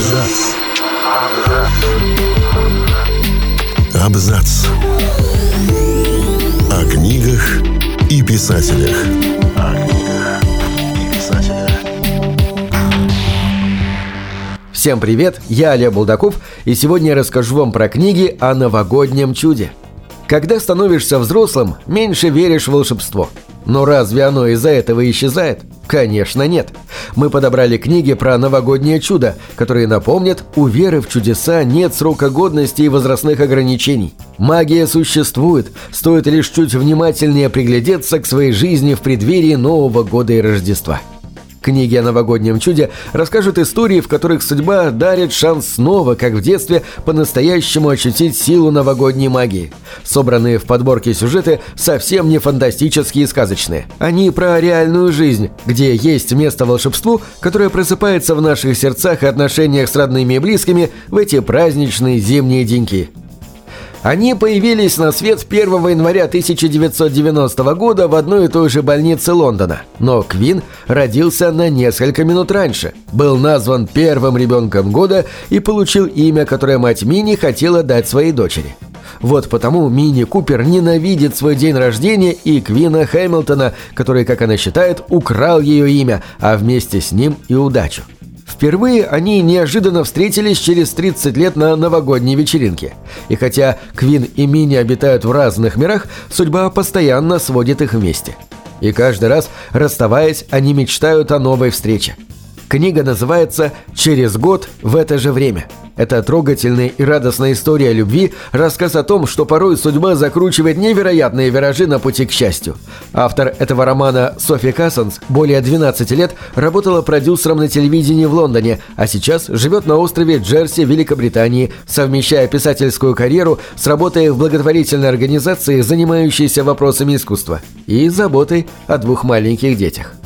Абзац. Абзац. О книгах и писателях. О книгах и писателях. Всем привет, я Олег Булдаков, и сегодня я расскажу вам про книги о новогоднем чуде. Когда становишься взрослым, меньше веришь в волшебство. Но разве оно из-за этого исчезает? Конечно, нет. Мы подобрали книги про новогоднее чудо, которые напомнят, у веры в чудеса нет срока годности и возрастных ограничений. Магия существует, стоит лишь чуть внимательнее приглядеться к своей жизни в преддверии Нового года и Рождества. Книги о новогоднем чуде расскажут истории, в которых судьба дарит шанс снова, как в детстве, по-настоящему ощутить силу новогодней магии. Собранные в подборке сюжеты совсем не фантастические и сказочные. Они про реальную жизнь, где есть место волшебству, которое просыпается в наших сердцах и отношениях с родными и близкими в эти праздничные зимние деньки. Они появились на свет 1 января 1990 года в одной и той же больнице Лондона. Но Квин родился на несколько минут раньше, был назван первым ребенком года и получил имя, которое мать Мини хотела дать своей дочери. Вот потому Мини Купер ненавидит свой день рождения и Квина Хэмилтона, который, как она считает, украл ее имя, а вместе с ним и удачу. Впервые они неожиданно встретились через 30 лет на новогодней вечеринке. И хотя Квин и Мини обитают в разных мирах, судьба постоянно сводит их вместе. И каждый раз, расставаясь, они мечтают о новой встрече. Книга называется «Через год в это же время». Это трогательная и радостная история любви, рассказ о том, что порой судьба закручивает невероятные виражи на пути к счастью. Автор этого романа Софи Кассанс более 12 лет работала продюсером на телевидении в Лондоне, а сейчас живет на острове Джерси, Великобритании, совмещая писательскую карьеру с работой в благотворительной организации, занимающейся вопросами искусства, и заботой о двух маленьких детях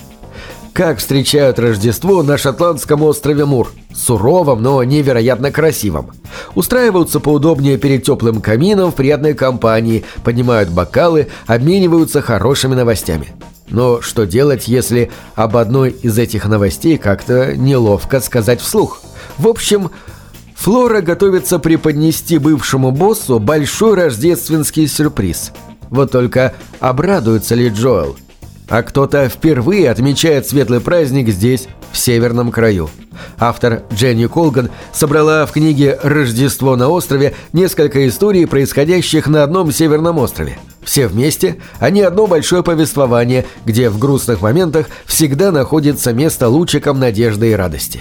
как встречают Рождество на шотландском острове Мур. Суровом, но невероятно красивом. Устраиваются поудобнее перед теплым камином в приятной компании, поднимают бокалы, обмениваются хорошими новостями. Но что делать, если об одной из этих новостей как-то неловко сказать вслух? В общем, Флора готовится преподнести бывшему боссу большой рождественский сюрприз. Вот только обрадуется ли Джоэл – а кто-то впервые отмечает светлый праздник здесь, в северном краю. Автор Дженни Колган собрала в книге «Рождество на острове» несколько историй, происходящих на одном северном острове. Все вместе они одно большое повествование, где в грустных моментах всегда находится место лучиком надежды и радости.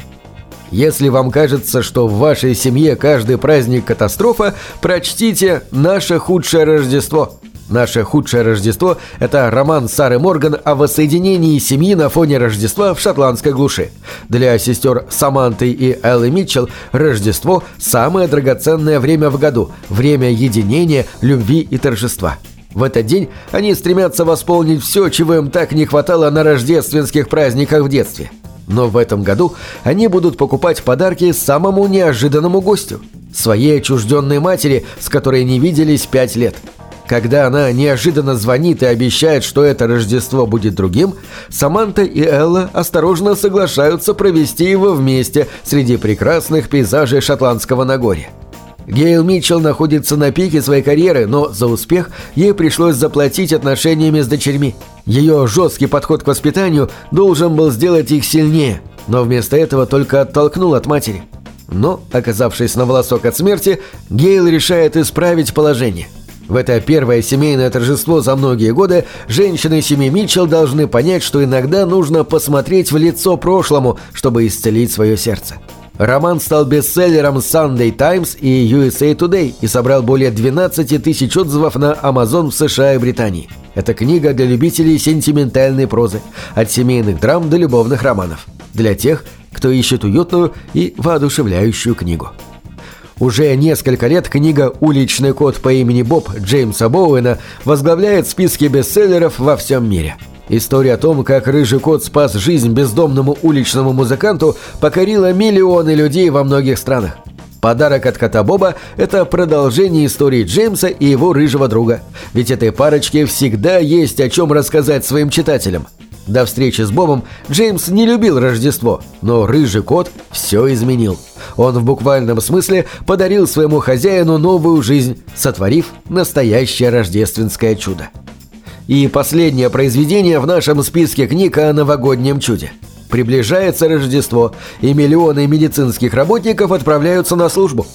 Если вам кажется, что в вашей семье каждый праздник катастрофа, прочтите «Наше худшее Рождество». Наше худшее Рождество – это роман Сары Морган о воссоединении семьи на фоне Рождества в шотландской глуши. Для сестер Саманты и Эллы Митчелл Рождество – самое драгоценное время в году, время единения, любви и торжества. В этот день они стремятся восполнить все, чего им так не хватало на рождественских праздниках в детстве. Но в этом году они будут покупать подарки самому неожиданному гостю – своей отчужденной матери, с которой не виделись пять лет – когда она неожиданно звонит и обещает, что это Рождество будет другим, Саманта и Элла осторожно соглашаются провести его вместе среди прекрасных пейзажей шотландского Нагорья. Гейл Митчелл находится на пике своей карьеры, но за успех ей пришлось заплатить отношениями с дочерьми. Ее жесткий подход к воспитанию должен был сделать их сильнее, но вместо этого только оттолкнул от матери. Но, оказавшись на волосок от смерти, Гейл решает исправить положение – в это первое семейное торжество за многие годы женщины семьи Митчелл должны понять, что иногда нужно посмотреть в лицо прошлому, чтобы исцелить свое сердце. Роман стал бестселлером Sunday Times и USA Today и собрал более 12 тысяч отзывов на Amazon в США и Британии. Это книга для любителей сентиментальной прозы, от семейных драм до любовных романов. Для тех, кто ищет уютную и воодушевляющую книгу. Уже несколько лет книга «Уличный кот по имени Боб» Джеймса Боуэна возглавляет списки бестселлеров во всем мире. История о том, как рыжий кот спас жизнь бездомному уличному музыканту, покорила миллионы людей во многих странах. Подарок от кота Боба – это продолжение истории Джеймса и его рыжего друга. Ведь этой парочке всегда есть о чем рассказать своим читателям. До встречи с Бобом Джеймс не любил Рождество, но рыжий кот все изменил. Он в буквальном смысле подарил своему хозяину новую жизнь, сотворив настоящее рождественское чудо. И последнее произведение в нашем списке книг о новогоднем чуде – Приближается Рождество, и миллионы медицинских работников отправляются на службу.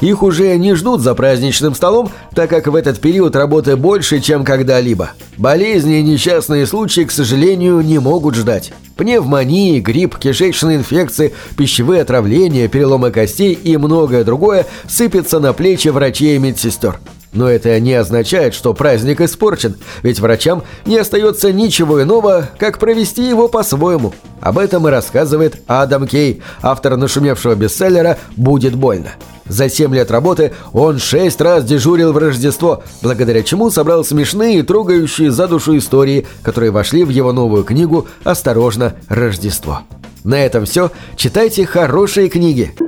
Их уже не ждут за праздничным столом, так как в этот период работы больше, чем когда-либо. Болезни и несчастные случаи, к сожалению, не могут ждать. Пневмонии, грипп, кишечные инфекции, пищевые отравления, переломы костей и многое другое сыпется на плечи врачей и медсестер. Но это не означает, что праздник испорчен, ведь врачам не остается ничего иного, как провести его по-своему. Об этом и рассказывает Адам Кей, автор нашумевшего бестселлера «Будет больно». За 7 лет работы он шесть раз дежурил в Рождество, благодаря чему собрал смешные и трогающие за душу истории, которые вошли в его новую книгу «Осторожно, Рождество». На этом все. Читайте хорошие. Книги —